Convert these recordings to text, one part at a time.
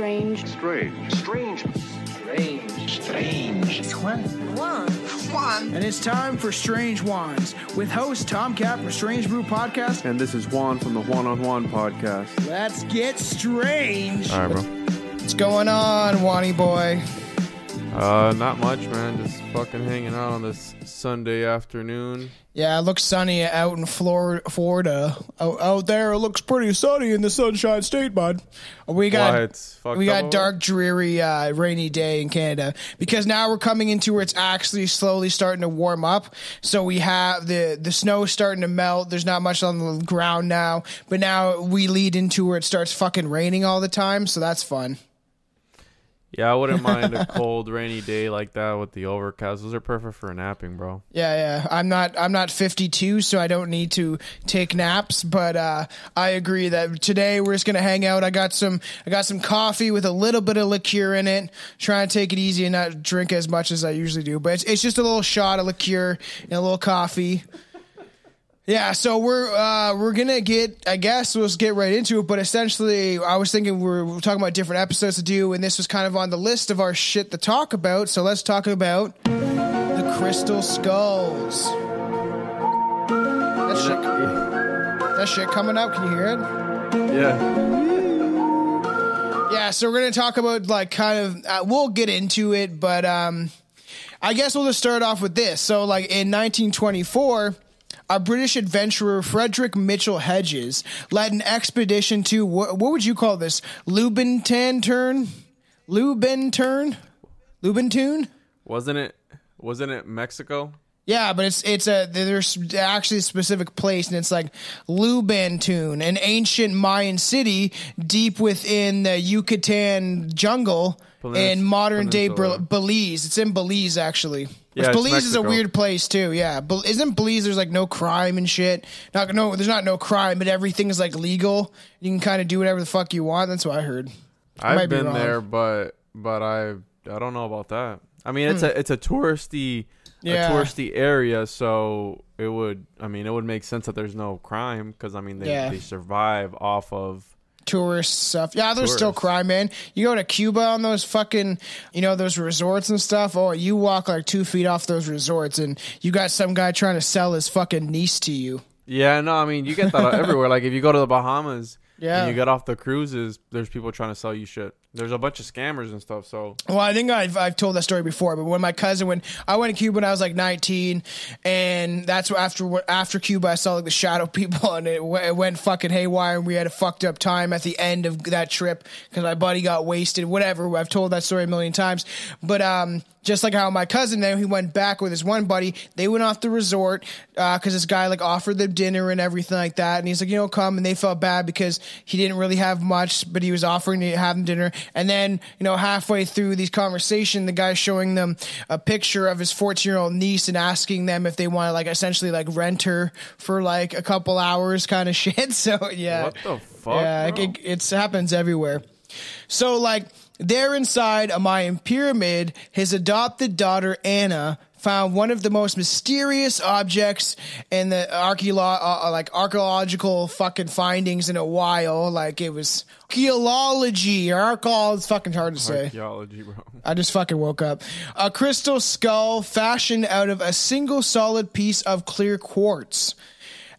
strange. Strange. Strange. Strange. Strange. And it's time for Strange Wands with host Tom Cap from Strange Brew Podcast. And this is Juan from the Juan on Juan podcast. Let's get strange. All right, bro. What's going on, Wani boy? Uh, not much, man. Just fucking hanging out on this Sunday afternoon. Yeah, it looks sunny out in Flor- Florida. Out, out there, it looks pretty sunny in the Sunshine State, bud. We got Why we got dark, dreary, uh, rainy day in Canada because now we're coming into where it's actually slowly starting to warm up. So we have the the snow starting to melt. There's not much on the ground now, but now we lead into where it starts fucking raining all the time. So that's fun. Yeah, I wouldn't mind a cold, rainy day like that with the overcast. Those are perfect for napping, bro. Yeah, yeah. I'm not I'm not 52, so I don't need to take naps, but uh, I agree that today we're just going to hang out. I got some I got some coffee with a little bit of liqueur in it. Trying to take it easy and not drink as much as I usually do, but it's, it's just a little shot of liqueur and a little coffee. Yeah, so we're uh, we're gonna get. I guess let's get right into it. But essentially, I was thinking we we're talking about different episodes to do, and this was kind of on the list of our shit to talk about. So let's talk about the crystal skulls. That shit, that shit coming up. Can you hear it? Yeah. Yeah, so we're gonna talk about like kind of. Uh, we'll get into it, but um, I guess we'll just start off with this. So, like in 1924. A British adventurer, Frederick Mitchell Hedges, led an expedition to what, what would you call this? Lubintan turn? Lubin Lubintune? Wasn't it? Wasn't it Mexico? Yeah, but it's it's a there's actually a specific place, and it's like Lubentune, an ancient Mayan city deep within the Yucatan jungle In modern day. Belize. It's in Belize actually. Which Yeah, Belize is a weird place too. Yeah, Bel- isn't Belize? There's like no crime and shit. Not no, there's not no crime, but everything is like legal. You can kind of do whatever the fuck you want. That's what I heard. I I've been wrong. there, but but I I don't know about that. I mean, it's hmm. a it's a touristy. Yeah. a touristy area, so it would I mean it would make sense that there's no crime because I mean they Yeah. they survive off of tourist stuff. Yeah, there's still crime, man. You go to Cuba on those fucking, you know, those resorts and stuff. Oh, you walk like two feet off those resorts, and you got some guy trying to sell his fucking niece to you. yeah no I mean you get that everywhere. Like if you go to the Bahamas, Yeah. and you get off the cruises, there's people trying to sell you shit. There's a bunch of scammers and stuff. So Well, I think I've, I've told that story before, but when my cousin, when I went to Cuba when I was like 19, and that's after after Cuba, I saw like the shadow people, and it, w- it went fucking haywire, and we had a fucked up time at the end of that trip because my buddy got wasted. Whatever, I've told that story a million times, but um, just like how my cousin then he went back with his one buddy, they went off the resort because this guy like offered them dinner and everything like that, and he's like, you know, come, and they felt bad because he didn't really have much, but he was offering to have them dinner, and then you know halfway through these conversation, the guy's showing them a picture of his 14 year old niece and asking them if they want to like essentially like rent her for like a couple hours kind of shit. So yeah, what the fuck? yeah, it, it's happens everywhere. So like there inside a Mayan pyramid, his adopted daughter Anna found one of the most mysterious objects in the archeolo- uh, like archaeological fucking findings in a while. Like it was archaeology or archaeology. It's fucking hard to say. Archaeology, bro. I just fucking woke up. A crystal skull fashioned out of a single solid piece of clear quartz.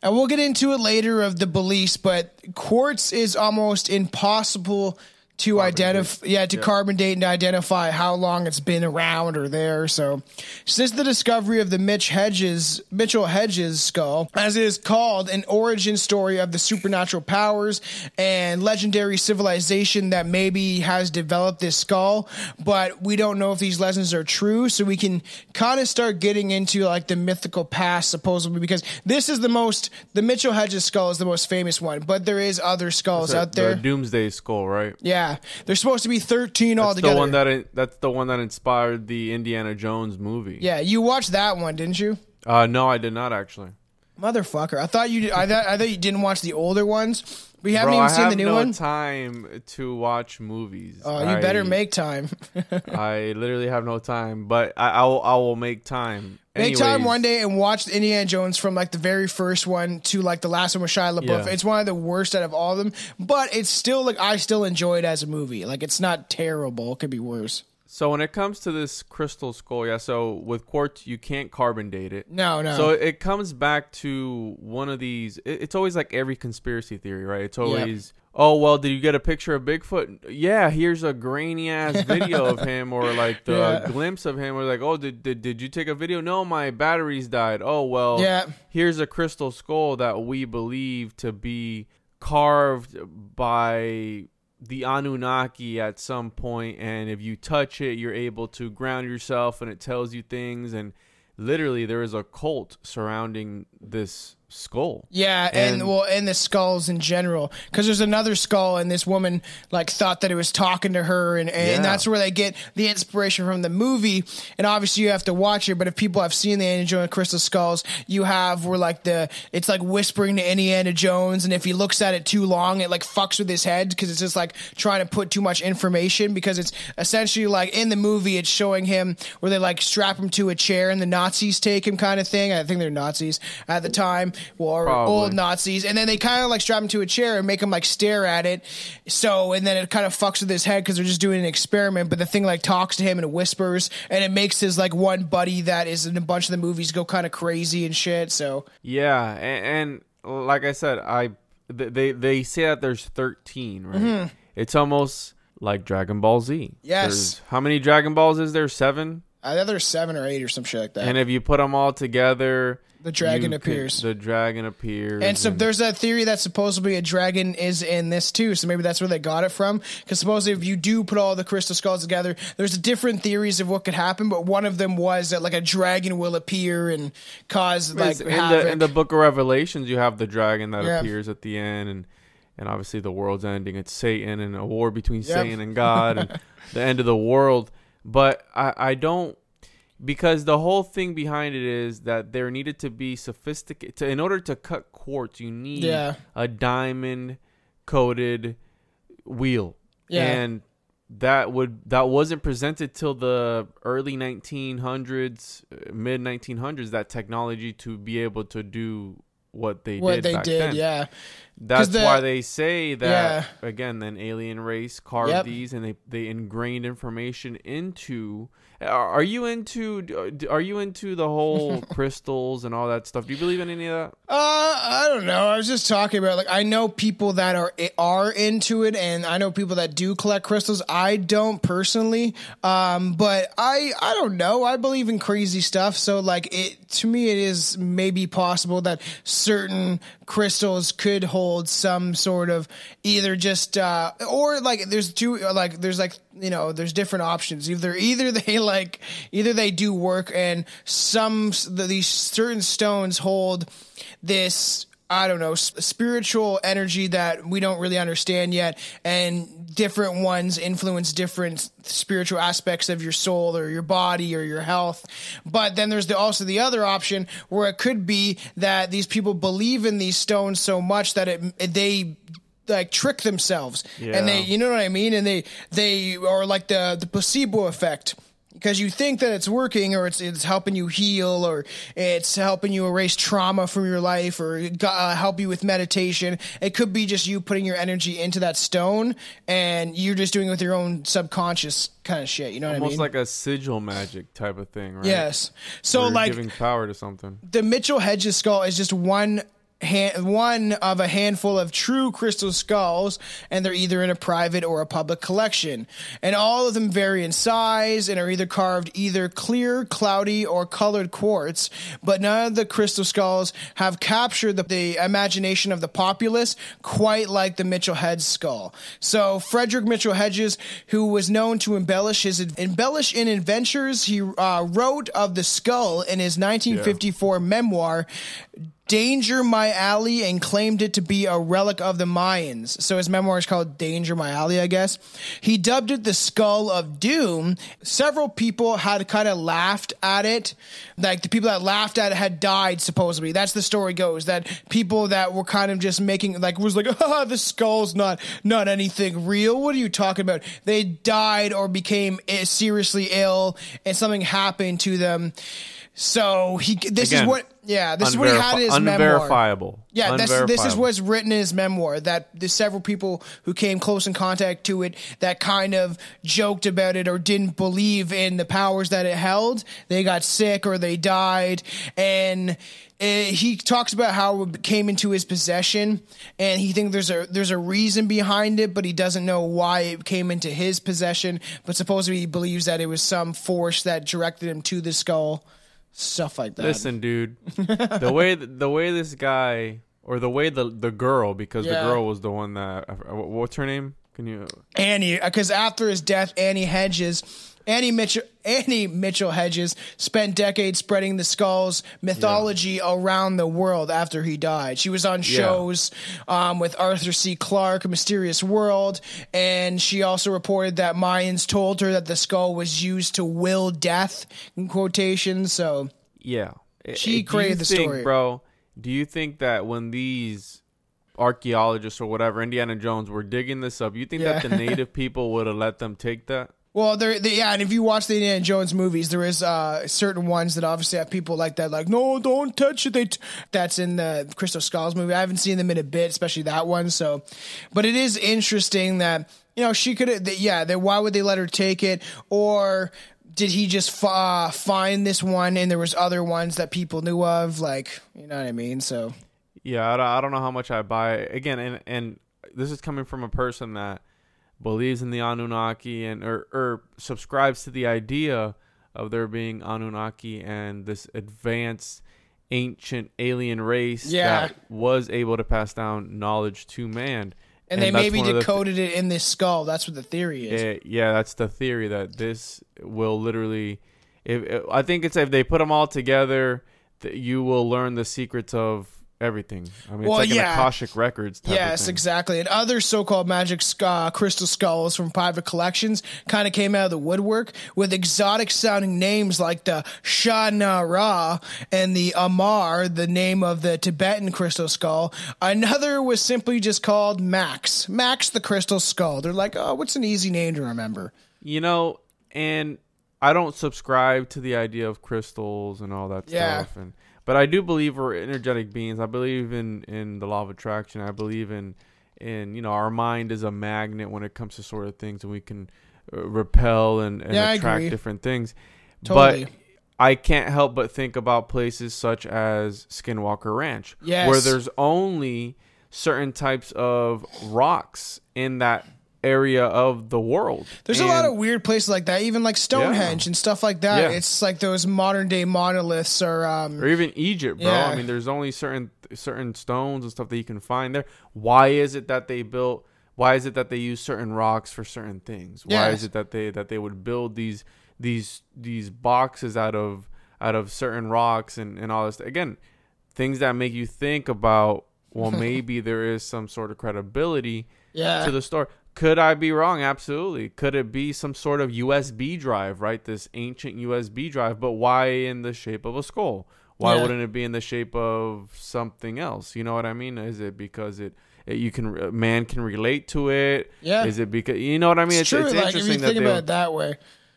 And we'll get into it later of the beliefs, but quartz is almost impossible to identify, yeah, to carbon date and identify how long it's been around or there. So, since the discovery of the Mitch Hedges, Mitchell Hedges skull, as it is called, an origin story of the supernatural powers and legendary civilization that maybe has developed this skull, but we don't know if these legends are true. So we can kind of start getting into like the mythical past, supposedly, because this is the most, the Mitchell Hedges skull is the most famous one, but there is other skulls out The there. Doomsday Skull, right? Yeah, there's supposed to be 13 That's altogether. the one that that's the one that inspired the Indiana Jones movie. yeah, you watched that one, didn't you? Uh, no, I did not actually. Motherfucker! I thought you. I thought, I thought you didn't watch the older ones. We haven't Bro, even I seen have the new no one. time to watch movies. Oh, you better make time. I literally have no time, but I, I will. I will make time. Make time one day and watch Indiana Jones from like the very first one to like the last one with Shia LaBeouf. Yeah. It's one of the worst out of all of them, but it's still like I still enjoy it as a movie. Like it's not terrible. It could be worse. So when it comes to this crystal skull, yeah. So with quartz, you can't carbon date it. No, no. So it comes back to one of these. it- It's always like every conspiracy theory, right? It's always, oh well, did you get a picture of Bigfoot? Yeah, here's a grainy ass video of him, or like the Yeah. glimpse of him, or like, oh, did, did did you take a video? No, my batteries died. Oh well, Yeah. Here's a crystal skull that we believe to be carved by the Anunnaki at some point, and if you touch it, you're able to ground yourself, and it tells you things and literally there is a cult surrounding this skull. Yeah, and, And- well, and the skulls in general, because there's another skull, and this woman like thought that it was talking to her, and, and Yeah. that's where they get the inspiration from the movie. And obviously, you have to watch it. But if people have seen the Indiana Jones Crystal Skulls, you have where like the it's like whispering to Indiana Jones, and if he looks at it too long, it like fucks with his head because it's just like trying to put too much information. Because it's essentially like in the movie, it's showing him where they like strap him to a chair, and the Nazis take him, kind of thing. I think they're Nazis at the time, or Probably. old Nazis, and then they kind of like strap him to a chair and make him like stare at it. So, and then it kind of fucks with his head because they're just doing an experiment. But the thing like talks to him and it whispers, and it makes his like one buddy that is in a bunch of the movies go kind of crazy and shit. So, Yeah, and, and like I said, I they they say that there's 13, right? It's almost like Dragon Ball Z. Mm-hmm. Yes. There's- how many Dragon Balls is there? 7? I think there's seven or eight or some shit like that. And if you put them all together, The dragon appears. the dragon appears. And so there's that theory that supposedly a dragon is in this too. So maybe that's where they got it from. Because supposedly if you do put all the crystal skulls together, there's different theories of what could happen. But one of them was that like a dragon will appear and cause like in the in the book of Revelations, you have the dragon that Yeah. appears at the end, and and obviously the world's ending. It's Satan and a war between Yep. Satan and God, and the end of the world. But I I don't because the whole thing behind it is that there needed to be sophisticated. To, in order to cut quartz, you need Yeah. a diamond coated wheel, Yeah. and that would that wasn't presented till the early 1900s mid 1900s that technology to be able to do what they did. what did they did, then. yeah. That's the- why they say that Yeah. again Then alien race carved Yep. these and they they ingrained information into are, are you into are you into the whole crystals and all that stuff do you believe in any of that Uh, I don't know. I was just talking about like I know people that are are into it, and I know people that do collect crystals. I don't personally, um, but I I don't know. I believe in crazy stuff, so like it to me, it is maybe possible that certain crystals could hold some sort of either just uh or like there's two like there's like you know there's different options. Either either they like either they do work and some these certain stones hold this I don't know spiritual energy that we don't really understand yet and different ones influence different spiritual aspects of your soul or your body or your health. But then there's the, also the other option where it could be that these people believe in these stones so much that it they like trick themselves. And they you know what I mean? And they they are like the the placebo effect because you think that it's working or it's it's helping you heal or it's helping you erase trauma from your life or uh, help you with meditation. It could be just you putting your energy into that stone and you're just doing it with your own subconscious kind of shit you know what I mean? almost like a sigil magic type of thing right? Yes. So like giving power to something. the Mitchell Hedges skull is just one hand, one of a handful of true crystal skulls, and they're either in a private or a public collection. And all of them vary in size and are either carved either clear, cloudy, or colored quartz. But none of the crystal skulls have captured the, the imagination of the populace quite like the Mitchell Hedges skull. So Frederick Mitchell Hedges, who was known to embellish his embellish in adventures, he uh, wrote of the skull in his 1950 1954 memoir Danger My Alley and claimed it to be a relic of the Mayans. So his memoir is called Danger My Alley, I guess. He dubbed it the Skull of Doom. Several people had kind of laughed at it. Like the people that laughed at it had died, supposedly. That's the story goes. That people that were kind of just making, like, was like, ah, the skull's not, not anything real. What are you talking about? They died or became seriously ill and something happened to them. So he, this is what, yeah, this is what he had in his Unverifi- memoir. unverifiable. Yeah, this, this is Unverifiable. what's written in his memoir. That there's several people who came close in contact to it that kind of joked about it or didn't believe in the powers that it held. They got sick or they died, and uh, he talks about how it came into his possession, and he thinks there's a there's a reason behind it, but he doesn't know why it came into his possession. But supposedly he believes that it was some force that directed him to the skull, stuff like that. Listen, dude. the way the way this guy or the way the the girl because Yeah. the girl was the one that uh, what's her name? Can you? Annie, because after his death, Annie Hedges, Annie Mitchell, Annie Mitchell Hedges spent decades spreading the skull's mythology around the world after he died. She was on shows um, with Arthur C. Clarke, Mysterious World, and she also reported that Mayans told her that the skull was used to will death in quotations. So Yeah. She I- do you created the think, story. bro. Do you think that when these archaeologists or whatever Indiana Jones were digging this up, you think that the native people would have let them take that? Well, there, there- yeah, and if you watch the Indiana Jones movies, there is uh, certain ones that obviously have people like that, like no, don't touch it. They t-. that's in the Crystal Skulls movie. I haven't seen them in a bit, especially that one. So, but it is interesting that you know she could, yeah. That why would they let her take it, or did he just uh, find this one and there was other ones that people knew of? Like, you know what I mean? So, Yeah, I don't know how much I buy again, and and this is coming from a person that believes in the Anunnaki and or, or subscribes to the idea of there being Anunnaki and this advanced ancient alien race Yeah. that was able to pass down knowledge to man. and, they maybe of the th- decoded it in this skull. That's what the theory is. Eh, yeah, that's the theory that this will literally. If, if I think it's if they put them all together, that you will learn the secrets of everything. I mean, Well, it's like yeah. an Akashic records. Type Yes, of thing. exactly. And other so-called magic uh, crystal skulls from private collections kind of came out of the woodwork with exotic-sounding names like the Shah Na Ra and the Amar, the name of the Tibetan crystal skull. Another was simply just called Max, Max the crystal skull. They're like, oh, what's an easy name to remember? You know, and I don't subscribe to the idea of crystals and all that Yeah. stuff. And but I do believe we're energetic beings. I believe in in the law of attraction. I believe in in you know our mind is a magnet when it comes to sort of things, and we can uh, repel and, and Yeah, attract different things. Totally. But I can't help but think about places such as Skinwalker Ranch, Yes. where there's only certain types of rocks in that area of the world. There's a lot of weird places like that, even like Stonehenge Yeah. and stuff like that. Yeah. It's like those modern day monoliths are um, or even Egypt, bro. Yeah. I mean, there's only certain certain stones and stuff that you can find there. Why is it that they built? Why is it that they use certain rocks for certain things? Why is it that they that they would build these these these boxes out of out of certain rocks and and all this? Again, things that make you think about. Well, maybe there is some sort of credibility yeah. to the story. Could I be wrong? Absolutely. Could it be some sort of USB drive, right? This ancient USB drive, but why in the shape of a skull? Why Yeah. wouldn't it be in the shape of something else? You know what I mean? Is it because it, it you can uh, man can relate to it? Yeah. Is it because you know what I mean? it's, true. like if you think that about it that way.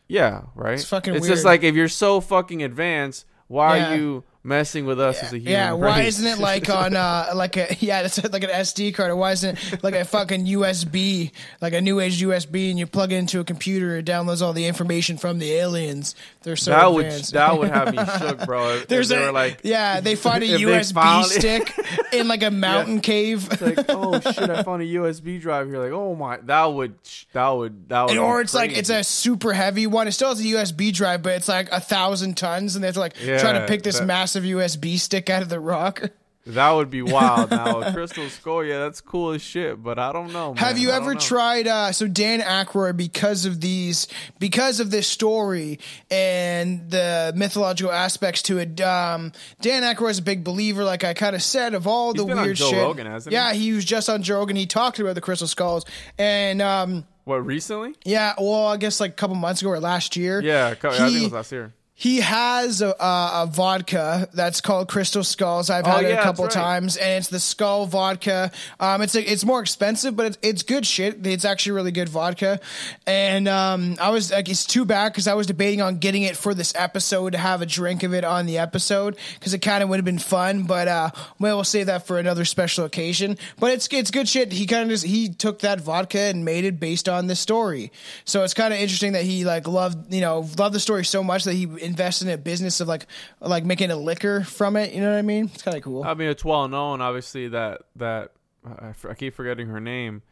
yeah, right. It's fucking It's weird. just like if you're so fucking advanced, why Yeah. are you messing with us as a human? Yeah, why race? isn't it like on uh like a yeah, it's like an SD card or why isn't it like a fucking USB, like a new age USB and you plug it into a computer it downloads all the information from the aliens. They're so that would advanced. that would have me shook, bro. If There's they a were like, yeah, they find a USB stick in like a mountain cave. like, oh shit, I found a USB drive here. Like, oh my, that would, that would, that would. And- or it's like it's a super heavy one. It still has a USB drive, but it's like a thousand tons, and they have to like try to pick this that- massive USB stick out of the rock. That would be wild. Now, a crystal skull, yeah, that's cool as shit. But I don't know. Have you I ever tried? Uh, so Dan Aykroyd, because of these, because of this story and the mythological aspects to it, um, Dan Aykroyd is a big believer. Like I kind of said, of all the been on weird shit. Rogan, hasn't he? yeah, he was just on Joe Rogan. He talked about the crystal skulls, and um, What recently? yeah, well, I guess like a couple months ago or last year. Yeah, co- I think He- it was last year. He has a, a, vodka that's called Crystal Skulls. I've Oh, had it a couple right. times, and it's the Skull vodka. Um, it's a, it's more expensive, but it's, it's good shit. It's actually really good vodka. And um, I was like, it's too bad because I was debating on getting it for this episode to have a drink of it on the episode because it kind of would have been fun. But uh, well, we'll save that for another special occasion. But it's it's good shit. He kind of just he took that vodka and made it based on this story. So it's kind of interesting that he like loved you know loved the story so much that he invested in a business of like like making a liquor from it. You know what I mean? It's kind of cool. I mean, it's well known, obviously, that that I, I keep forgetting her name,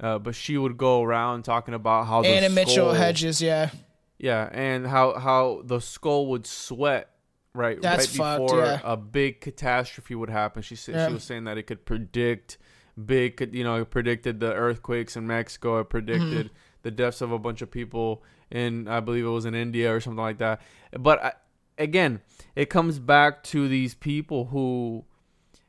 uh, but she would go around talking about how the Anna Mitchell Hedges, yeah, yeah, and how how the skull would sweat right That's right fucked, before yeah. a big catastrophe would happen. She said Yeah. she was saying that it could predict big, you know, it predicted the earthquakes in Mexico. It predicted Mm-hmm. The deaths of a bunch of people in, I believe it was in India or something like that. But I, again, it comes back to these people who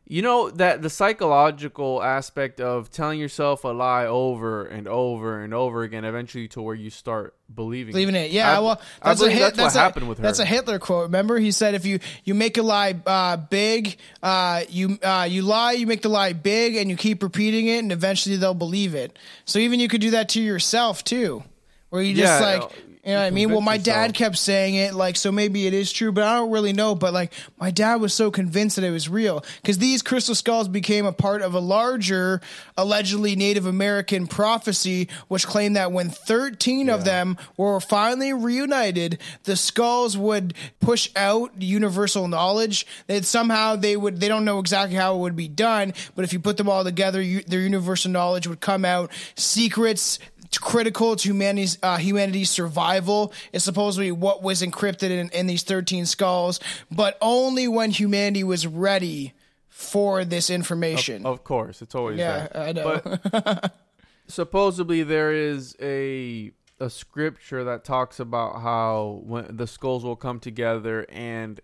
you know that the psychological aspect of telling yourself a lie over and over and over again eventually to where you start believing Leaving it, yeah. I- well, that's a hit. that's what a, happened with her. That's a Hitler quote. Remember, he said, "If you you make a lie uh, big, uh, you uh, you lie, you make the lie big, and you keep repeating it, and eventually they'll believe it." So even you could do that to yourself too, where you just Yeah, like. You know what I mean? Well, my convince dad kept saying it, like, so maybe it is true, but I don't really know. But, like, my dad was so convinced that it was real because these crystal skulls became a part of a larger, allegedly Native American prophecy, which claimed that when 13 of them were finally reunited, the skulls would push out universal knowledge. That somehow they would, they don't know exactly how it would be done, but if you put them all together, you, their universal knowledge would come out. Secrets critical to humanity's uh, humanity's survival. Is supposedly what was encrypted in, in these 13 skulls but only when humanity was ready for this information. Of course. It's always yeah that. i know. But supposedly there is a a scripture that talks about how when the skulls will come together and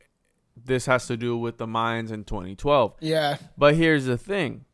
this has to do with the Mayans in 2012 yeah. But here's the thing.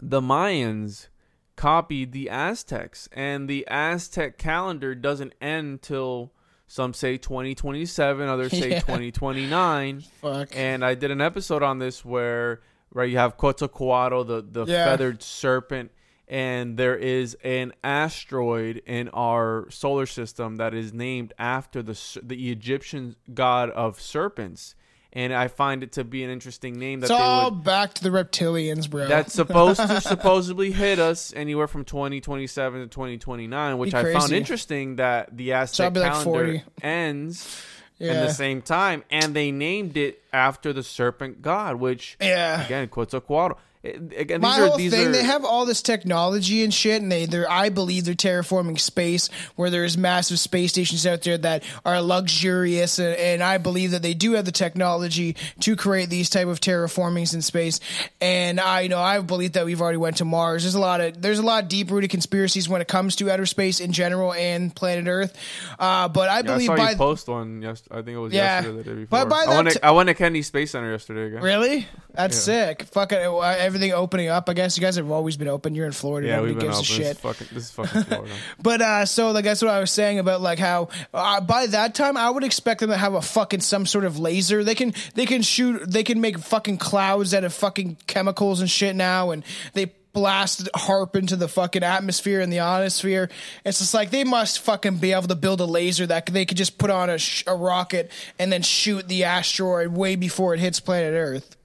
The Mayans copied the Aztecs, and the Aztec calendar doesn't end till some say 2027, others say Yeah. 2029. fuck And I did an episode on this where right you have Quetzalcoatl, the the Yeah. feathered serpent, and there is an asteroid in our solar system that is named after the the Egyptian god of serpents. And I find it to be an interesting name that it's all would back to the reptilians bro that's supposed to supposedly hit us anywhere from 2027 to 2029, which I found interesting that the Aztec like calendar 40. ends in Yeah. the same time, and they named it after the serpent god, which yeah again Quetzalcoatl. It- Again, my are whole these thing, are they have all this technology and shit, and they, they're, I believe they're terraforming space, where there's massive space stations out there that are luxurious, and, and I believe that they do have the technology to create these type of terraformings in space. And I, you know, I believe that we've already went to Mars. There's a lot of, there's a lot of deep rooted conspiracies when it comes to outer space in general and planet Earth. Uh, but I Yeah, I believe saw by you post one. Yes, I think it was Yeah. yesterday. or The day before. But by I that went. t- To, I went to Kennedy Space Center yesterday. Again. Really? That's sick. Fucking uh, everything opening up. I guess you guys have always been open. You're in Florida. Yeah, Nobody we've been gives open. a This shit. is fucking. This is fucking Florida. But uh, so like that's what I was saying about like how uh, by that time I would expect them to have a fucking some sort of laser. They can they can shoot. They can make fucking clouds out of fucking chemicals and shit now, and they blast HAARP into the fucking atmosphere and the ionosphere. It's just like they must fucking be able to build a laser that they could just put on a, sh- a rocket and then shoot the asteroid way before it hits planet Earth.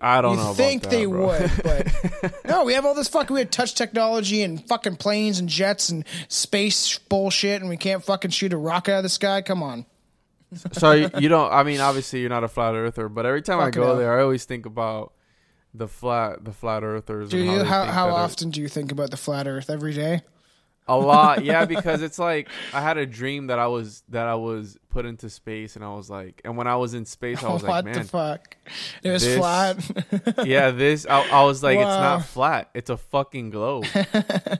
I don't You know. think that, they bro. would, but no, we have all this fucking we have touch technology and fucking planes and jets and space bullshit, and we can't fucking shoot a rocket out of the sky. Come on, so you, you don't. I mean, obviously you're not a flat earther, but every time I go hell. there, I always think about the flat, the flat earthers. do you? they How how that it- often do you think about the flat Earth every day? A lot, yeah, because it's like I had a dream that I was that I was put into space, and I was like, and when I was in space, I was what like, the man, fuck? It was this- flat. yeah, this. I, I was like, it's not flat. It's a fucking globe. That's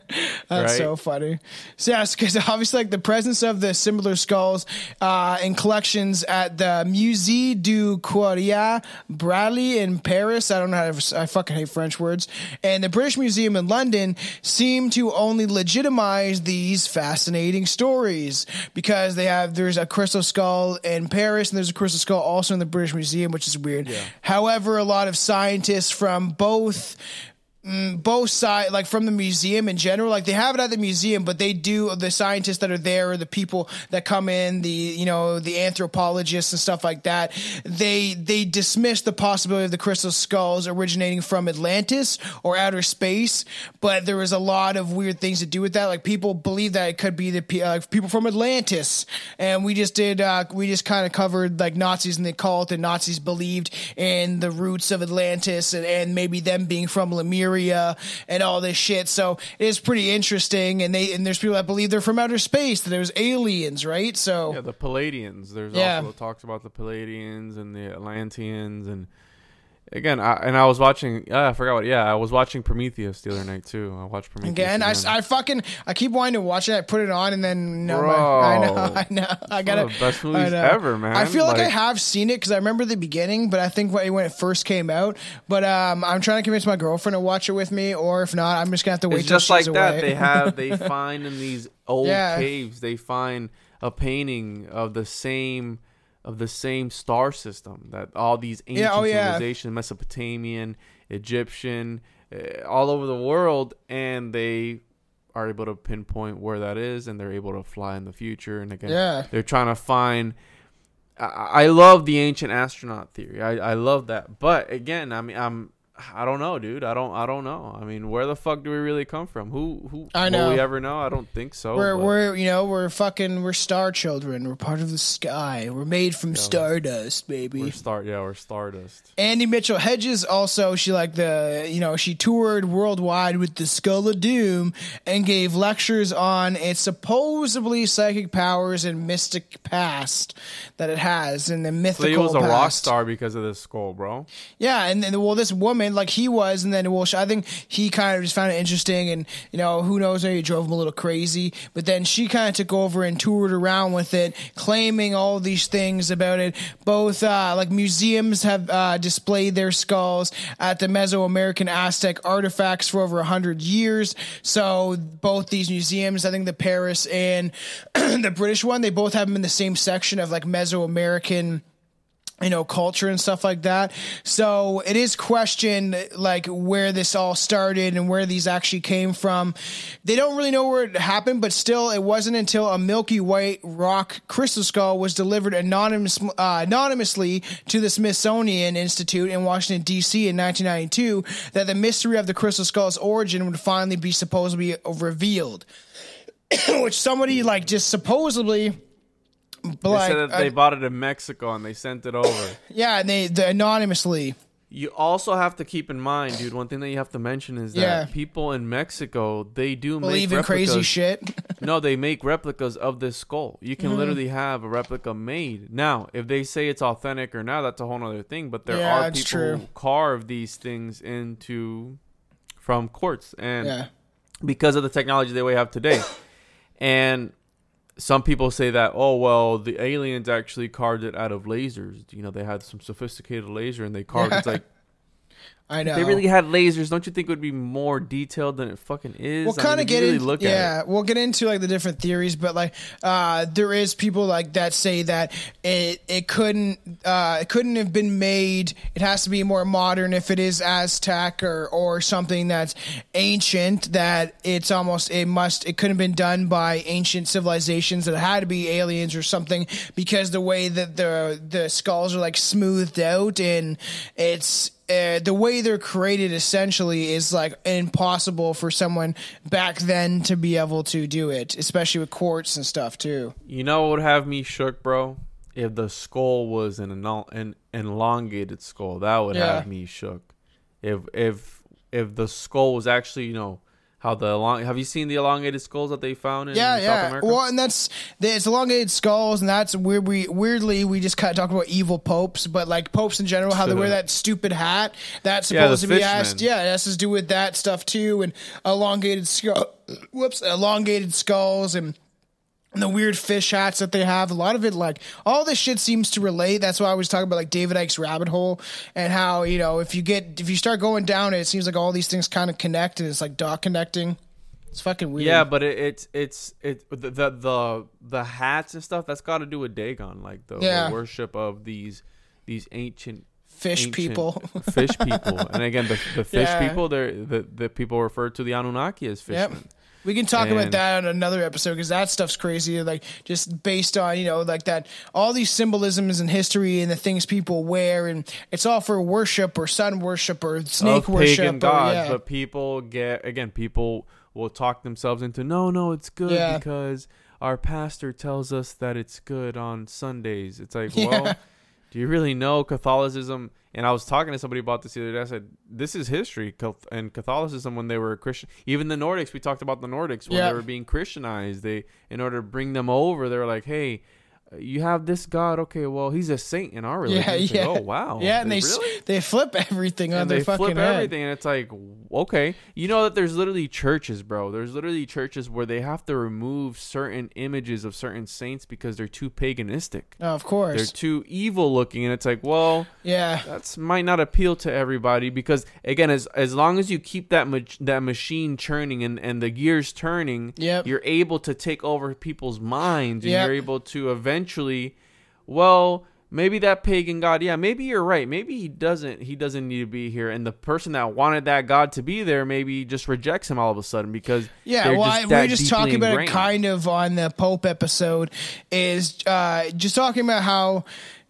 right? so funny. So yes, because obviously, like the presence of the similar skulls uh, in collections at the Musée du Quartier Bradley in Paris. I don't know how to. I fucking hate French words. And the British Museum in London seem to only legitimize these fascinating stories because they have there's a crystal skull in Paris and there's a crystal skull also in the British Museum, which is weird. However, a lot of scientists from both both side like from the museum in general. Like they have it at the museum but they do the scientists that are there or the people that come in the you know the anthropologists and stuff like that they they dismiss the possibility of the crystal skulls originating from atlantis or outer space but there is a lot of weird things to do with that. Like people believe that it could be the uh, people from atlantis. And we just did uh we just kind of covered like nazis and the cult and nazis believed in the roots of atlantis and, and maybe them being from lemuria and all this shit so it is pretty interesting and they and there's people that believe they're from outer space that there's aliens right so Yeah, the Pleiadians. There's Yeah. also talks about the Pleiadians and the Atlanteans, and again, I, and I was watching. Yeah, I forgot what. Yeah, I was watching Prometheus the other night too. I watched Prometheus Again, I, I fucking I keep wanting to watch it. I put it on and then no, my- I know, I know, I got it. the best I movies ever, man. I feel like, I have seen it because I remember the beginning, but I think when when it first came out. But um, I'm trying to convince my girlfriend to watch it with me, or if not, I'm just gonna have to wait. it's till just like she's that. away. They have they find in these old Yeah. caves. They find a painting of the same of the same star system that all these ancient Yeah, oh, yeah. civilizations, Mesopotamian, Egyptian, uh, all over the world, and they are able to pinpoint where that is, and they're able to fly in the future. And again, Yeah. they're trying to find. I, I love the ancient astronaut theory. I, I love that, but again, I mean, I'm I don't know, dude. I don't I don't know. I mean, where the fuck do we really come from? Who who I will know. we ever know? I don't think so. We're but- we're you know we're fucking we're star children. We're part of the sky. We're made from stardust, baby. we're star yeah, we're stardust. Andy Mitchell Hedges also she like the you know she toured worldwide with the Skull of Doom and gave lectures on its supposedly psychic powers and mystic past that it has and the So mythical. he was a rock star because of this skull, bro. Yeah, and then well, this woman like he was, and then I think he kind of just found it interesting, and you know who knows maybe it drove him a little crazy, but then she kind of took over and toured around with it, claiming all these things about it. Both uh, like museums have uh, displayed their skulls at the Mesoamerican Aztec artifacts for over a hundred years. So both these museums, I think the Paris and the British one, they both have them in the same section of like Mesoamerican you know, culture and stuff like that. So it is questioned like where this all started and where these actually came from. They don't really know where it happened, but still, it wasn't until a Milky White rock crystal skull was delivered anonymous, uh, anonymously to the Smithsonian Institute in Washington D.C. in 1992 that the mystery of the crystal skull's origin would finally be supposedly revealed. Which somebody like just supposedly. They Like, said that uh, they bought it in Mexico and they sent it over. yeah, and they, they anonymously. You also have to keep in mind, dude. One thing that you have to mention is that Yeah. people in Mexico they do believe make in crazy shit. no, they make replicas of this skull. You Mm-hmm. can literally have a replica made. Now, if they say it's authentic or not, that's a whole other thing. But there Yeah, are people true. who carve these things into from quartz, and yeah. because of the technology that we have today, and some people say that oh well the aliens actually carved it out of lasers. You know they had some sophisticated laser and they carved it's like I know. they really had lasers. Don't you think it would be more detailed than it fucking is? We'll kind of if get really into look yeah, we'll get into like the different theories, but like uh, there is people like that say that it it couldn't uh, it couldn't have been made. It has to be more modern if it is Aztec or or something that's ancient. That it's almost it must it couldn't have been done by ancient civilizations. That had to be aliens or something because the way that the the skulls are like smoothed out and it's uh, the way they're created essentially is like impossible for someone back then to be able to do it, especially with quartz and stuff too. You know what would have me shook, bro? If the skull was an, enol- an elongated skull, that would Yeah. have me shook. If if if the skull was actually, you know, how the elong have you seen the elongated skulls that they found in Yeah, South yeah. America? Well, and that's it's elongated skulls, and that's where we weirdly we just kind of talk about evil popes, but like popes in general, how they wear that stupid hat. That's Yeah, supposed to be asked. Yeah, it has to do with that stuff too, and elongated skull. Whoops, elongated skulls and. And the weird fish hats that they have, a lot of it, like all this shit seems to relate. That's why I was talking about like David Icke's rabbit hole and how you know if you get if you start going down it, it seems like all these things kind of connect and it's like dot connecting. It's fucking weird. Yeah, but it, it's it's it the, the the the hats and stuff that's got to do with Dagon, like the, Yeah. the worship of these these ancient fish ancient people. fish people, and again the the fish Yeah. people, they're the the people refer to the Anunnaki as Yep. We can talk about that on another episode because that stuff's crazy. Like just based on you know like that all these symbolisms and history and the things people wear and it's all for worship or sun worship or snake worship. pagan or, gods, yeah. but people get again. People will talk themselves into no, no, it's good Yeah. because our pastor tells us that it's good on Sundays. It's like, well, do you really know Catholicism? And I was talking to somebody about this the other day. I said, this is history. And Catholicism, when they were Christian, even the Nordics, we talked about the Nordics when Yeah. they were being Christianized. They, in order to bring them over, they were like, hey. You have this God, okay? Well, he's a saint in our religion. yeah, yeah. oh wow! Yeah, and they s really? they flip everything on and their they fucking flip head. everything and it's like okay you know that there's literally churches bro there's literally churches where they have to remove certain images of certain saints because they're too paganistic Oh, of course, they're too evil looking and it's like well yeah. that's might not appeal to everybody because again as as long as you keep that mach- that machine churning and and the gears turning Yep. you're able to take over people's minds and Yep. you're able to eventually well maybe that pagan god yeah maybe you're right maybe he doesn't he doesn't need to be here and the person that wanted that god to be there maybe just rejects him all of a sudden because Yeah, well, just I, we just talking about ingrained. it kind of on the Pope episode. Is uh, just talking about how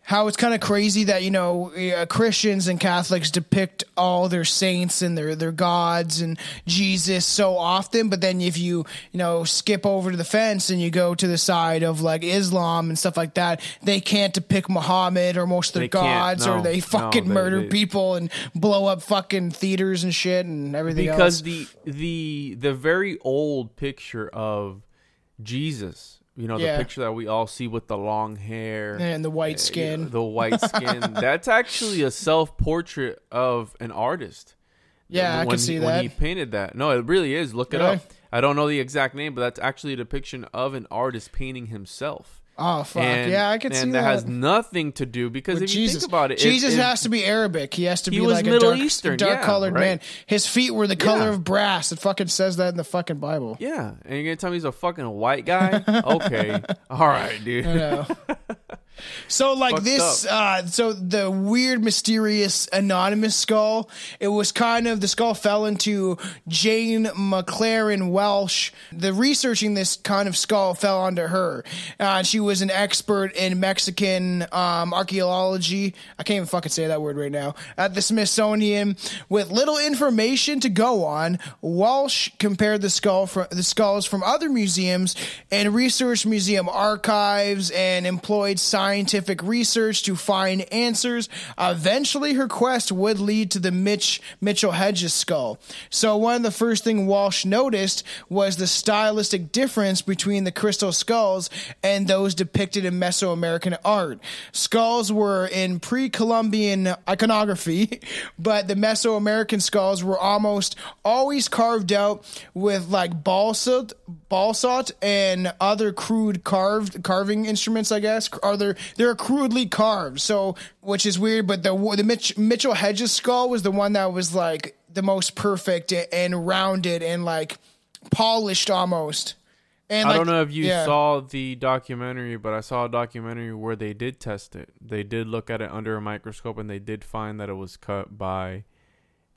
how it's kind of crazy that you know uh, Christians and Catholics depict all their saints and their their gods and Jesus so often, but then if you you know skip over to the fence and you go to the side of like Islam and stuff like that, they can't depict Muhammad or most of their They gods, or no, they no, fucking they- murder they- people and blow up fucking theaters and shit and everything because else. the the the very old picture of Jesus, you know, Yeah. the picture that we all see with the long hair and the white skin. the white skin. that's actually a self portrait of an artist. Yeah, I when can he- see when he painted that. No, it really is. Look it up. I don't know the exact name, but that's actually a depiction of an artist painting himself. Oh fuck! And, yeah, I can see that, that. has nothing to do because With if you think about it, it- Jesus it- has to be Arabic. He has to He be like Middle a dark, Eastern, dark yeah, colored right. man. His feet were the color Yeah. of brass. It fucking says that in the fucking Bible. Yeah, and you're gonna tell me he's a fucking white guy? okay, all right, dude. So like Fucked this, uh, so the weird, mysterious, anonymous skull. It was kind of the skull fell into Jane MacLaren Walsh. The researching this kind of skull fell onto her. Uh, she was an expert in Mexican um, archaeology. I can't even fucking say that word right now. At the Smithsonian, with little information to go on, Walsh compared the skull from the skulls from other museums and researched museum archives and employed scientific research to find answers. Eventually, her quest would lead to the Mitch Mitchell Hedges skull. So, one of the first thing Walsh noticed was the stylistic difference between the crystal skulls and those depicted in Mesoamerican art. Skulls were in pre-Columbian iconography, but the Mesoamerican skulls were almost always carved out with like balsalt, balsalt, and other crude carved carving instruments. I guess are they they're crudely carved. So, which is weird. But the the Mitch, Mitchell Hedges skull was the one that was like the most perfect and rounded and like polished almost. And I like, don't know if you yeah. saw the documentary, but I saw a documentary where they did test it. They did look at it under a microscope and they did find that it was cut by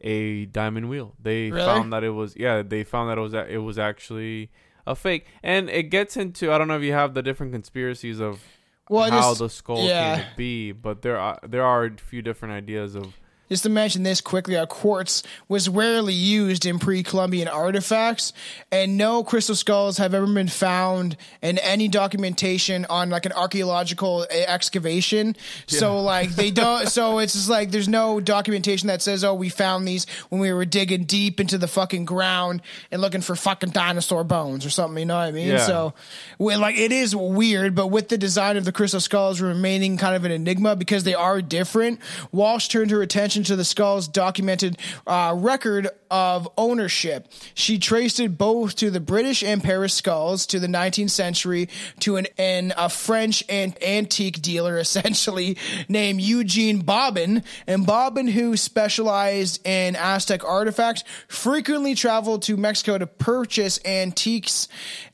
a diamond wheel. They Really? found that it was yeah, they found that it was it was actually a fake. And it gets into I don't know if you have the different conspiracies of Well, how just- the skull yeah. came to be, but there are there are a few different ideas of just to mention this quickly, uh, quartz was rarely used in pre-Columbian artifacts, and no crystal skulls have ever been found in any documentation on like an archaeological uh, excavation. So like they don't. so it's just like there's no documentation that says, "Oh, we found these when we were digging deep into the fucking ground and looking for fucking dinosaur bones or something." You know what I mean? Yeah. So, we- like, it is weird, but with the design of the crystal skulls remaining kind of an enigma because they are different, Walsh turned her attention to the skull's documented uh, record of ownership. She traced it both to the British and Paris skulls to the 19th century to an, an a French an- antique dealer, essentially named Eugene Boban. And Boban, who specialized in Aztec artifacts, frequently traveled to Mexico to purchase antiques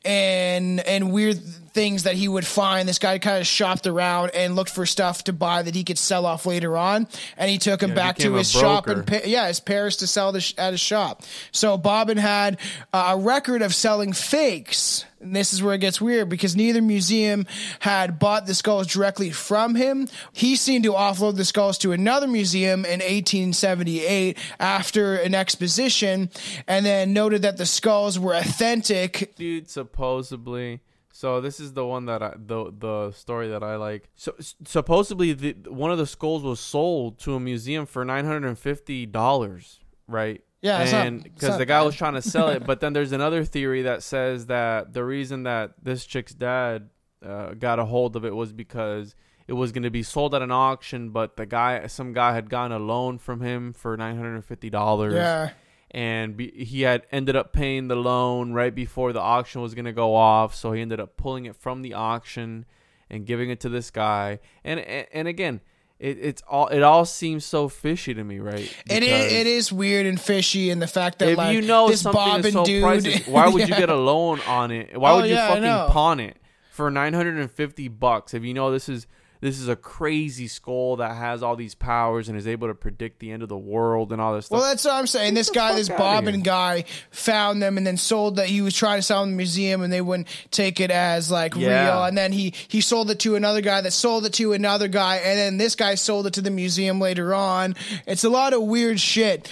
and and weird things that he would find. This guy kind of shopped around and looked for stuff to buy that he could sell off later on. And he took him Yeah, back to his shop in broker. Pa- yeah, his Paris to sell this at his shop. So Boban had uh, a record of selling fakes. And this is where it gets weird because neither museum had bought the skulls directly from him. He seemed to offload the skulls to another museum in 1878 after an exposition and then noted that the skulls were authentic. dude supposedly so this is the one that I the the story that I like. So supposedly the one of the skulls was sold to a museum for nine hundred and fifty dollars, right? Yeah, and because the guy bad. was trying to sell it, but then there's another theory that says that the reason that this chick's dad uh, got a hold of it was because it was going to be sold at an auction, but the guy, some guy, had gotten a loan from him for nine hundred and fifty dollars Yeah. And be, he had ended up paying the loan right before the auction was going to go off so he ended up pulling it from the auction and giving it to this guy. And and, and again it, it's all it all seems so fishy to me right? It is, it is weird and fishy in the fact that if like you know this something is so dude, priceless why would you get a loan on it? Why Oh, would you yeah, fucking pawn it for 950 bucks? If you know this is this is a crazy skull that has all these powers and is able to predict the end of the world and all this stuff Well, that's what I'm saying. This guy, this outta Boban guy, found them and then sold that. He was trying to sell them in the museum, and they wouldn't take it as like Yeah. real. And then he he sold it to another guy that sold it to another guy, and then this guy sold it to the museum later on. It's a lot of weird shit.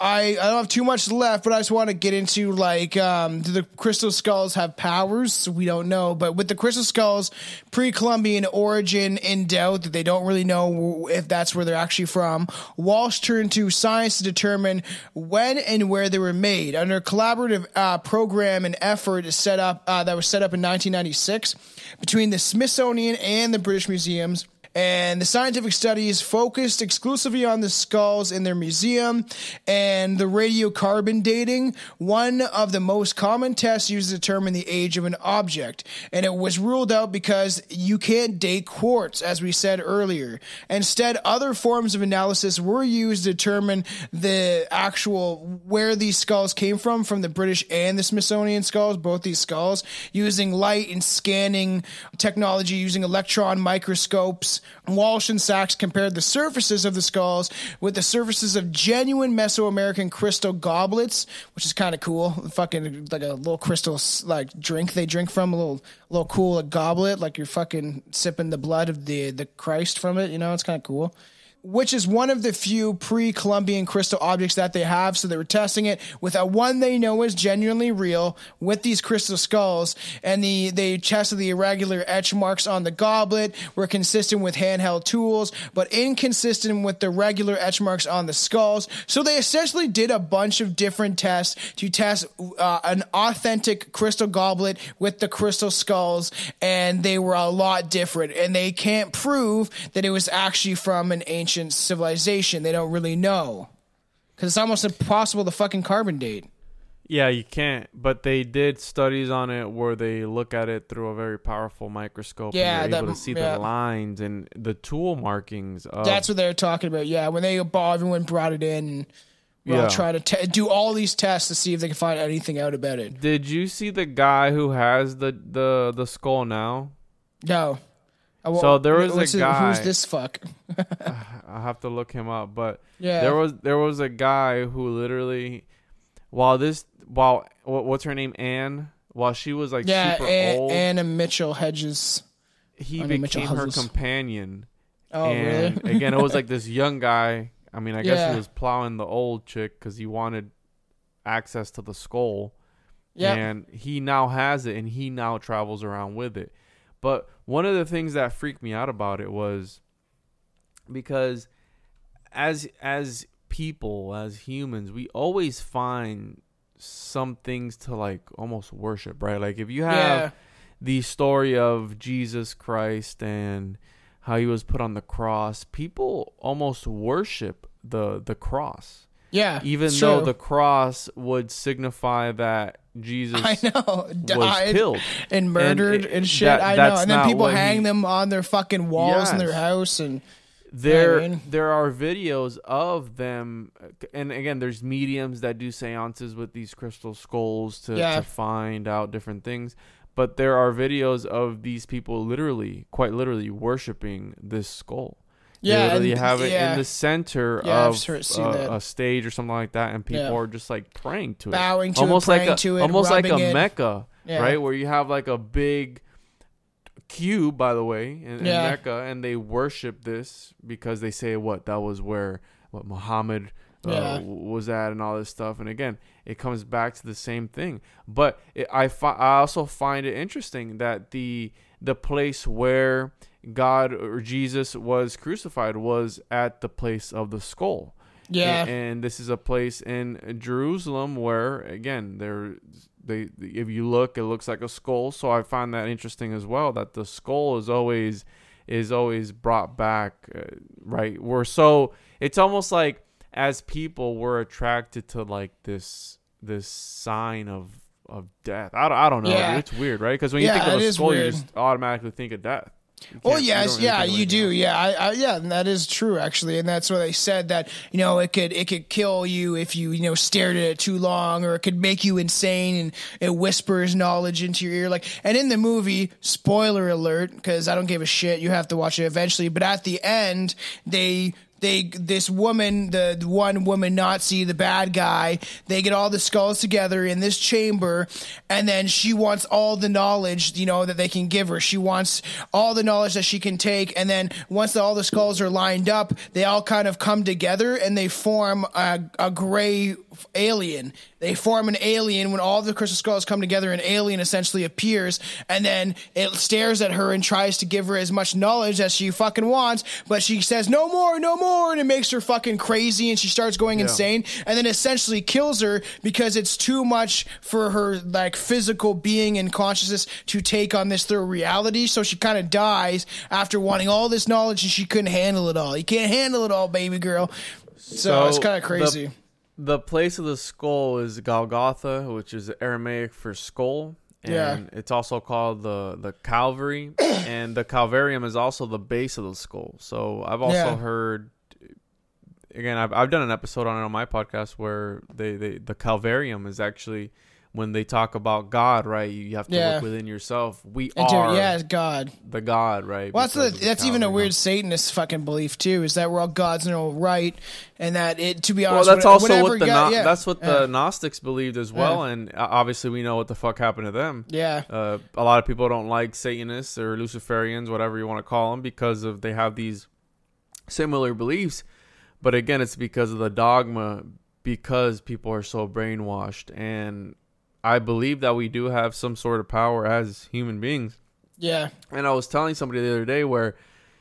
I, I don't have too much left, but I just want to get into like, um, do the crystal skulls have powers? We don't know, but with the crystal skulls, pre-Columbian origin in doubt that they don't really know if that's where they're actually from. Walsh turned to science to determine when and where they were made. Under a collaborative uh, program and effort is set up uh, that was set up in 1996 between the Smithsonian and the British museums. And the scientific studies focused exclusively on the skulls in their museum and the radiocarbon dating, one of the most common tests used to determine the age of an object. And it was ruled out because you can't date quartz, as we said earlier. Instead, other forms of analysis were used to determine the actual where these skulls came from, from the British and the Smithsonian skulls, both these skulls, using light and scanning technology, using electron microscopes. Walsh and Sax compared the surfaces of the skulls with the surfaces of genuine Mesoamerican crystal goblets, which is kind of cool. Fucking like a little crystal like drink they drink from, a little little cool goblet, like you're fucking sipping the blood of the the Christ from it. You know, it's kind of cool which is one of the few pre-Columbian crystal objects that they have. So they were testing it with a one they know is genuinely real with these crystal skulls, and the they tested the irregular etch marks on the goblet were consistent with handheld tools, but inconsistent with the regular etch marks on the skulls. So they essentially did a bunch of different tests to test uh, an authentic crystal goblet with the crystal skulls, and they were a lot different. And they can't prove that it was actually from an ancient civilization. They don't really know. Because it's almost impossible to fucking carbon date. Yeah, you can't. But they did studies on it where they look at it through a very powerful microscope. Yeah, and they're able to see yeah. the lines and the tool markings. Of, That's what they're talking about. Yeah, when they bought, everyone brought it in and we Yeah. all try to te- do all these tests to see if they can find anything out about it. Did you see the guy who has the the the skull now? No. Uh, well, So there was a guy- Who's this fuck? I have to look him up, but Yeah. there was there was a guy who literally, while this while what, what's her name Anne, while she was like yeah, super An- old, Anna Mitchell Hedges. he Anna became her companion. Oh, and really? again, it was like this young guy. I mean, I guess Yeah. he was plowing the old chick because he wanted access to the skull. Yeah. And he now has it and he now travels around with it. But one of the things that freaked me out about it was because as as people, as humans, we always find some things to like almost worship, right? Like if you have Yeah. the story of Jesus Christ and how he was put on the cross, people almost worship the the cross. Yeah. Even though true. the cross would signify that Jesus I know was died killed. and murdered it- and, shit. that- I know, and then people hang he- them on their fucking walls in their house, and There I mean- there are videos of them and again there's mediums that do seances with these crystal skulls to, Yeah. to find out different things. But there are videos of these people literally, quite literally, worshiping this skull. Yeah, they literally and- have it yeah. in the center Yeah, of seen that. a, a stage or something like that, and people Yeah. are just like praying to it, Bowing to it, almost like a, to it, almost like a it. mecca, right? Where you have like a big cube, by the way, in, in. Mecca, and they worship this because they say what that was where what Muhammad uh, was at and all this stuff. And again, it comes back to the same thing. But it, I fi- I also find it interesting that the the place where God or Jesus was crucified was at the place of the skull. yeah, And, and this is a place in Jerusalem where, again, there, they, if you look, it looks like a skull. So I find that interesting as well. That the skull is always, is always brought back, uh, right? We're so it's almost like as people we're attracted to like this, this sign of of death. I, don't- I don't know. Yeah. It's weird, right? Because when you Yeah, think of a skull, you just automatically think of death. You Well, you yes, really yeah, you do, yeah, I, I, yeah, and that is true actually, and that's what they said that you know it could it could kill you if you you know stared at it too long, or it could make you insane, and it whispers knowledge into your ear. Like, and in the movie, spoiler alert, because I don't give a shit, you have to watch it eventually. But at the end, they they this woman the the one woman nazi the bad guy they get all the skulls together in this chamber and then she wants all the knowledge you know that they can give her. She wants all the knowledge that she can take and then once all the skulls are lined up they all kind of come together and they form a, a gray alien. They form an alien when all the crystal skulls come together an alien essentially appears and then it stares at her and tries to give her as much knowledge as she fucking wants but she says no more no more and it makes her fucking crazy and she starts going insane and then essentially kills her because it's too much for her like physical being and consciousness to take on this through reality so she kind of dies after wanting all this knowledge and she couldn't handle it all you can't handle it all baby girl so, it's kind of the- crazy The place of the skull is Golgotha, which is Aramaic for skull. And Yeah. it's also called the, the Calvary. and the Calvarium is also the base of the skull. So I've also Yeah. heard again, I've I've done an episode on it on my podcast where they, they the Calvarium is actually when they talk about God, right? You have to Yeah. look within yourself. We And to- are yeah God the God, right? Well, that's because the, of that's even a weird Satanist fucking belief too. Is that we're all gods and own right, and that it to be honest, Well, that's what- also what the God- Gno- yeah, that's what the Gnostics believed as well, and obviously we know what the fuck happened to them. yeah Uh, a lot of people don't like Satanists or Luciferians, whatever you want to call them, because of they have these similar beliefs. But again, it's because of the dogma, because people are so brainwashed, and I believe that we do have some sort of power as human beings. yeah. And I was telling somebody the other day where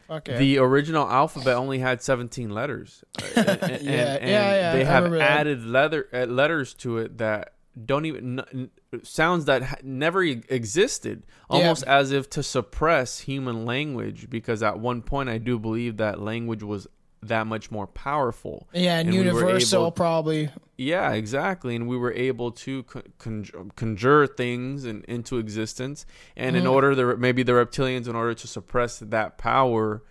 Okay. the original alphabet only had 17 letters. And, and- Yeah, and yeah, yeah, They I have added leather, uh, letters to it that don't even sounds that ha- never existed almost as if to suppress human language because at one point I do believe that language was that much more powerful. yeah, and, we were universal able- probably. yeah, exactly. And we were able to con- con- conjure things in, into existence. And Mm-hmm. in order, the, maybe the reptilians, in order to suppress that power,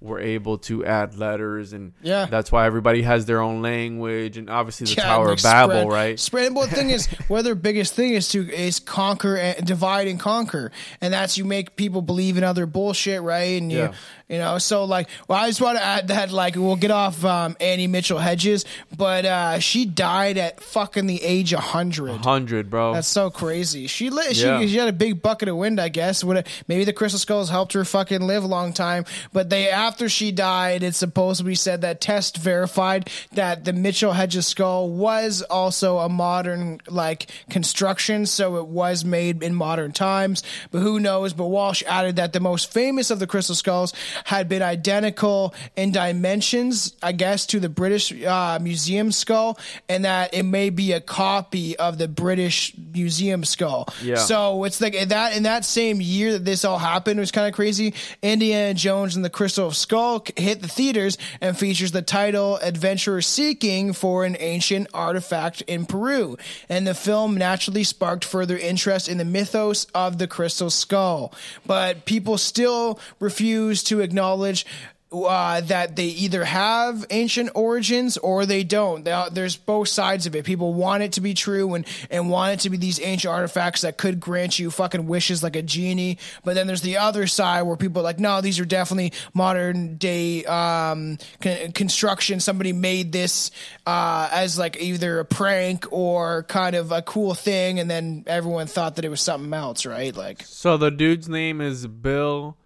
were able to add letters. And Yeah. that's why everybody has their own language. And obviously, the Yeah, Tower like of Babel, spread, right? Spread. Well, the thing is, well, their biggest thing is to is conquer and divide and conquer, and that's you make people believe in other bullshit, right? And Yeah. you know, so like, well, I just want to add that, like, we'll get off um, Annie Mitchell Hedges, but uh, she died at fucking the age of hundred. 100, bro. That's so crazy. She lit. Yeah. she had a big bucket of wind, I guess. Would maybe the crystal skulls helped her fucking live a long time. But they after she died, it supposedly said that test verified that the Mitchell Hedges skull was also a modern like construction, so it was made in modern times. But who knows? But Walsh added that the most famous of the crystal skulls had been identical in dimensions, I guess, to the British uh, Museum skull, and that it may be a copy of the British Museum skull. Yeah. So it's like that in that same year that this all happened it was kind of crazy. Indiana Jones and the Crystal Skull hit the theaters and features the title "Adventurer Seeking for an Ancient Artifact in Peru," and the film naturally sparked further interest in the mythos of the Crystal Skull. But people still refuse to acknowledge uh, that they either have ancient origins or they don't. They- There's both sides of it. People want it to be true and, and want it to be these ancient artifacts that could grant you fucking wishes like a genie. But then there's the other side where people are like, no, these are definitely modern day um, con- construction. Somebody made this uh, as like either a prank or kind of a cool thing, and then everyone thought that it was something else, right? Like, So the dude's name is Bill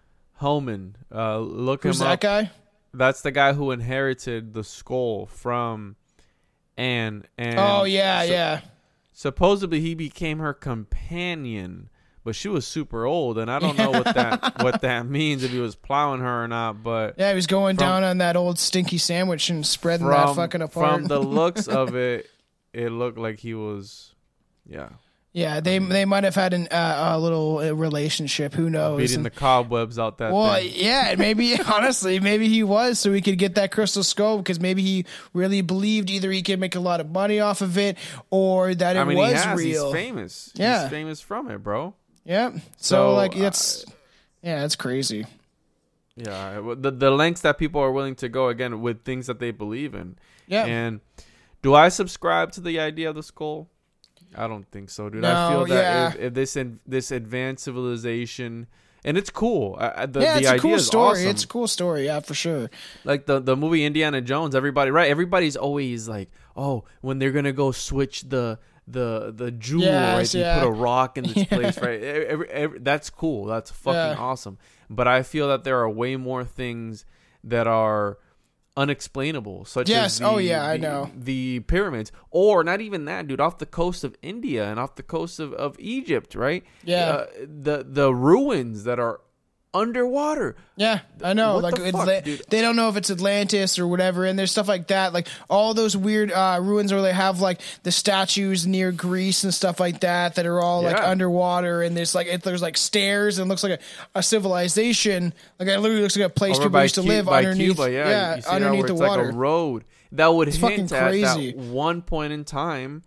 Homann. Uh, look who's him that up. guy? That's the guy who inherited the skull from Anne. And Oh yeah, so- yeah. Supposedly he became her companion, but she was super old, and I don't know what that what that means if he was plowing her or not. But Yeah, he was going From- down on that old stinky sandwich and spreading that fucking apart. from the looks of it, it looked like he was, yeah, yeah, they they might have had an, uh, a little uh, relationship. Who knows? beating And- the cobwebs out that well, thing. yeah, maybe honestly, maybe he was so he could get that crystal skull because maybe he really believed either he could make a lot of money off of it or that it I mean, was has. real. He's famous. Yeah. he's famous from it, bro. Yeah. So, So, like uh, yeah, that's crazy. Yeah, the the lengths that people are willing to go again with things that they believe in. Yeah. And do I subscribe to the idea of the skull? I don't think so, dude. I feel that yeah. if, if this in, this advanced civilization, and it's cool. I, the, yeah, it's a cool story. awesome. It's a cool story, yeah, for sure. like the the movie Indiana Jones. Everybody, right? Everybody's always like, oh, when they're gonna go switch the the the jewel, Yes, right? You put a rock in this place, right? Every, every, that's cool. That's fucking Yeah. awesome. But I feel that there are way more things that are unexplainable, such Yes, as the, oh, yeah, I know. the pyramids, or not even that, dude. Off the coast of India and off the coast of, of Egypt, right? Yeah. uh, the the ruins that are underwater. Yeah, I know. What like the fuck, dude? they don't know if it's Atlantis or whatever, and there's stuff like that. Like all those weird uh, ruins where they have like the statues near Greece and stuff like that that are all like Yeah. underwater, and there's like it, there's like stairs and it looks like a, a civilization. Like it literally looks like a place Over people by, used to Cu- live by underneath. Cuba, yeah, yeah, you see that underneath where the it's water. like a road that would fucking hint at crazy. that one point in time,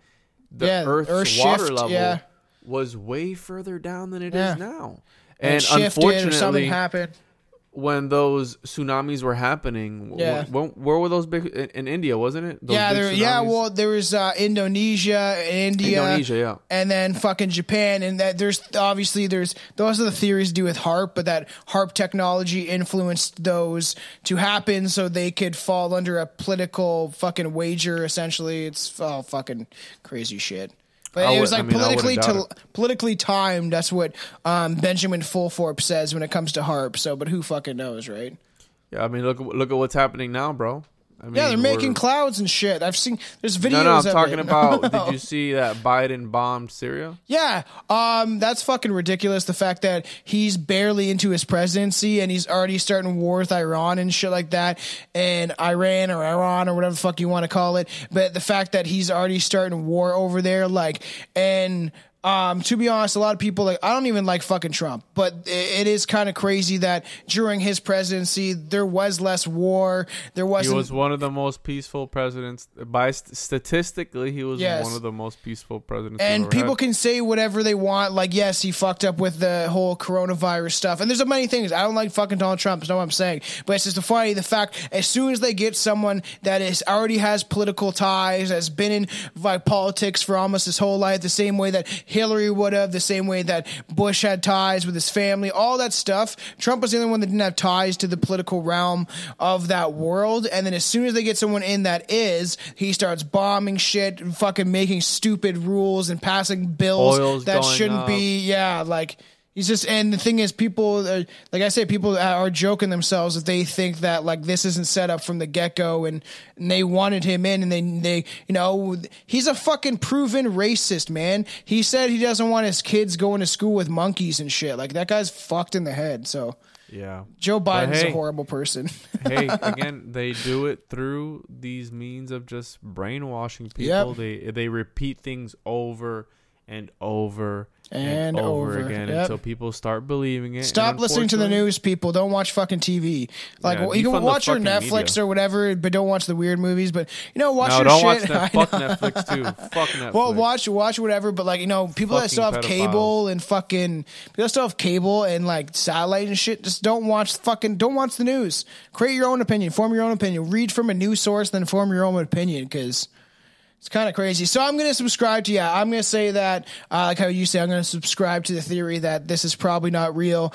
the Yeah, Earth's Earth water shift, level yeah. was way further down than it is Yeah. now. And, or something happened. when those tsunamis were happening, Yeah. wh- wh- where were those big in, in India? Wasn't it? Those Yeah, there. Yeah, well, there was uh, Indonesia, India, Indonesia, yeah. and then fucking Japan, and that there's obviously there's those are the theories to do with HAARP, but that HAARP technology influenced those to happen so they could fall under a political fucking wager. Essentially, it's all fucking crazy shit. But it was would- I like mean, politically to, politically timed. That's what um, Benjamin Fulford says when it comes to HAARP. So, but who fucking knows, right? yeah. I mean, look, look at what's happening now, bro. I mean, Yeah, they're making clouds and shit. I've seen there's videos. No, no, I'm talking it. about. Did you see that Biden bombed Syria? Yeah, um, that's fucking ridiculous. The fact that he's barely into his presidency and he's already starting war with Iran and shit like that, and Iran or Iran or whatever the fuck you want to call it. But the fact that he's already starting war over there, like, and um, to be honest, a lot of people like I don't even like fucking Trump, but i- it is kind of crazy that during his presidency there was less war. There He wasn't. was one of the most peaceful presidents. By st- statistically, he was Yes. one of the most peaceful presidents. and people had. can say whatever they want. Like, yes, he fucked up with the whole coronavirus stuff. And there's so many things. I don't like fucking Donald Trump. Is not what I'm saying. But it's just the funny the fact as soon as they get someone that is already has political ties, has been in like politics for almost his whole life, the same way that Hillary would have, the same way that Bush had ties with his family, all that stuff. Trump was the only one that didn't have ties to the political realm of that world. And then as soon as they get someone in that is, he starts bombing shit, fucking making stupid rules and passing bills Oil's that shouldn't up. be. Yeah, like He's just, and the thing is, people, are, like I say, people are joking themselves if they think that like this isn't set up from the get go, and, and they wanted him in, and they, they, you know, he's a fucking proven racist, man. He said he doesn't want his kids going to school with monkeys and shit. Like that guy's fucked in the head. So Yeah. Joe Biden's hey, a horrible person. hey, again, they do it through these means of just brainwashing people. Yep. They they repeat things over and over And over, again yep. until people start believing it. Stop listening to the news, people. Don't watch fucking TV. Like Yeah, well, you can watch your Netflix media. or whatever, but don't watch the weird movies. But you know, watch No, your don't watch shit. that. I Fuck. Netflix too. Fuck Netflix. Well, watch watch whatever, but like you know, people that still have Fucking cable and fucking people that still have cable and like satellite and shit, just don't watch fucking don't watch the news. Create your own opinion, form your own opinion. Read from a news source, then form your own opinion because. It's kind of crazy. So I'm going to subscribe to yeah. I'm going to say that uh, like how you say I'm going to subscribe to the theory that this is probably not real.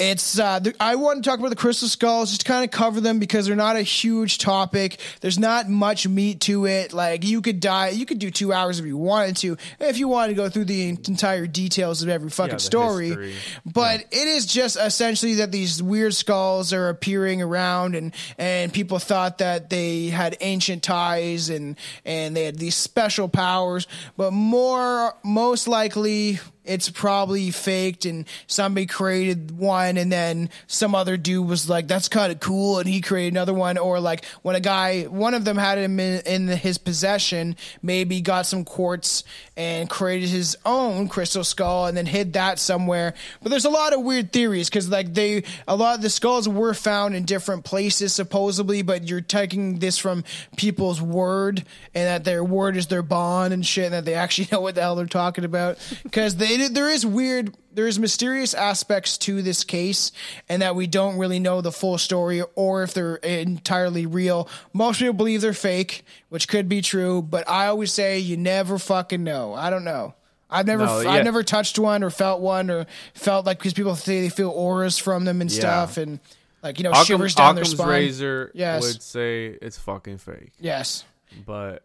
It's uh, th- I want to talk about the crystal skulls, just kind of cover them because they're not a huge topic. There's not much meat to it. Like you could die, you could do two hours if you wanted to, if you wanted to go through the entire details of every fucking the story. history. But it is just essentially that these weird skulls are appearing around, and and people thought that they had ancient ties and and they had these special powers, but more most likely it's probably faked and somebody created one and then some other dude was like that's kind of cool and he created another one. Or like when a guy one of them had him in, in his possession maybe got some quartz and created his own crystal skull and then hid that somewhere. But there's a lot of weird theories because like they a lot of the skulls were found in different places supposedly but you're taking this from people's word and that their word is their bond and shit and that they actually know what the hell they're talking about. Because they there is weird there is mysterious aspects to this case and that we don't really know the full story or if they're entirely real most people believe they're fake which could be true but i always say you never fucking know i don't know I've never, No, yeah. I've never touched one or felt one or felt like because people say they feel auras from them and Yeah. stuff and like you know Occam, shivers down their Occam's spine. razor Yes. would say it's fucking fake, Yes, but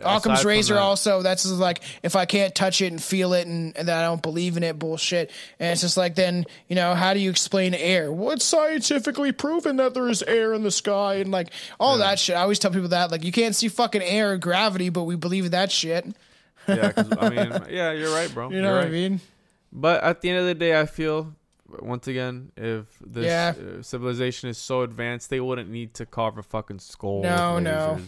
Occam's razor that- also. That's like if I can't touch it and feel it and, and that I don't believe in it, bullshit. And it's just like then you know how do you explain air? Well, it's scientifically proven that there is air in the sky and like all that shit. I always tell people that like you can't see fucking air or gravity, but we believe in that shit. Yeah, I mean, yeah, you're right, bro. You know You're what right. I mean? But at the end of the day, I feel once again, if this Yeah. uh, civilization is so advanced, they wouldn't need to carve a fucking skull. No, no.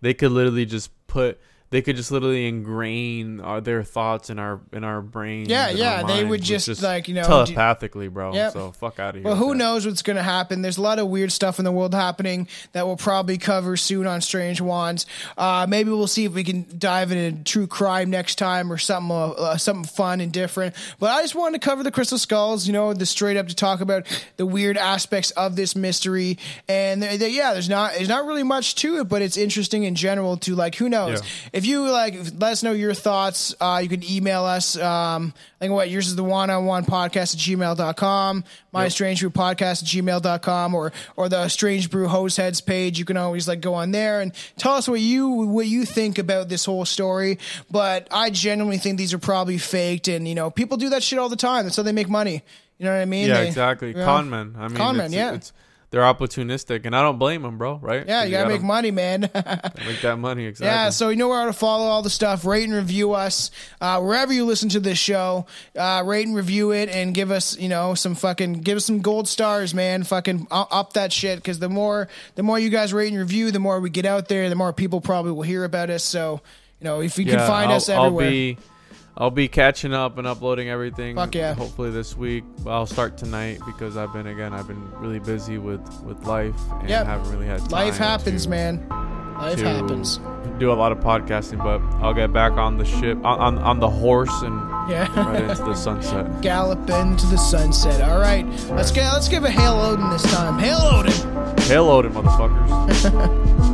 They could literally just put. They could just literally ingrain uh, their thoughts in our in our brains. Yeah, yeah, our they would just, which like, you know, telepathically, bro. Yep. So fuck out of here. Well, who that. knows what's going to happen? There's a lot of weird stuff in the world happening that we'll probably cover soon on Strange Wands. Uh, maybe we'll see if we can dive into true crime next time or something, uh, uh, something fun and different. But I just wanted to cover the crystal skulls, you know, the straight up to talk about the weird aspects of this mystery. And th- th- yeah, there's not there's not really much to it, but it's interesting in general to like who knows Yeah. if you like let us know your thoughts uh, you can email us um, I think what yours is the one-on-one podcast at gmail.com my strange brew podcast at gmail.com or or the strange brew host heads page you can always like go on there and tell us what you what you think about this whole story but i genuinely think these are probably faked and you know people do that shit all the time that's how they make money you know what i mean Yeah, They- exactly. you know? Con men. I mean, Con men, it's, yeah. it's they're opportunistic, and I don't blame them, bro. Right? Yeah, you gotta make money man make that money. Exactly. Yeah, so you know where to follow all the stuff. Rate and review us uh, wherever you listen to this show. Uh, rate and review it, and give us, you know, some fucking give us some gold stars, man. Fucking up that shit because the more the more you guys rate and review, the more we get out there, the more people probably will hear about us. So you know, if you can find I'll, us everywhere, I'll be, I'll be catching up and uploading everything. Fuck yeah. Hopefully this week. I'll start tonight because I've been again. I've been really busy with with life and Yep. haven't really had time. life happens, to- man. Life happens. Do a lot of podcasting, but I'll get back on the ship on on, on the horse and Yeah. right into the sunset. Gallop into the sunset. All right, let's get let's give a hail Odin this time. Hail Odin. Hail Odin, motherfuckers.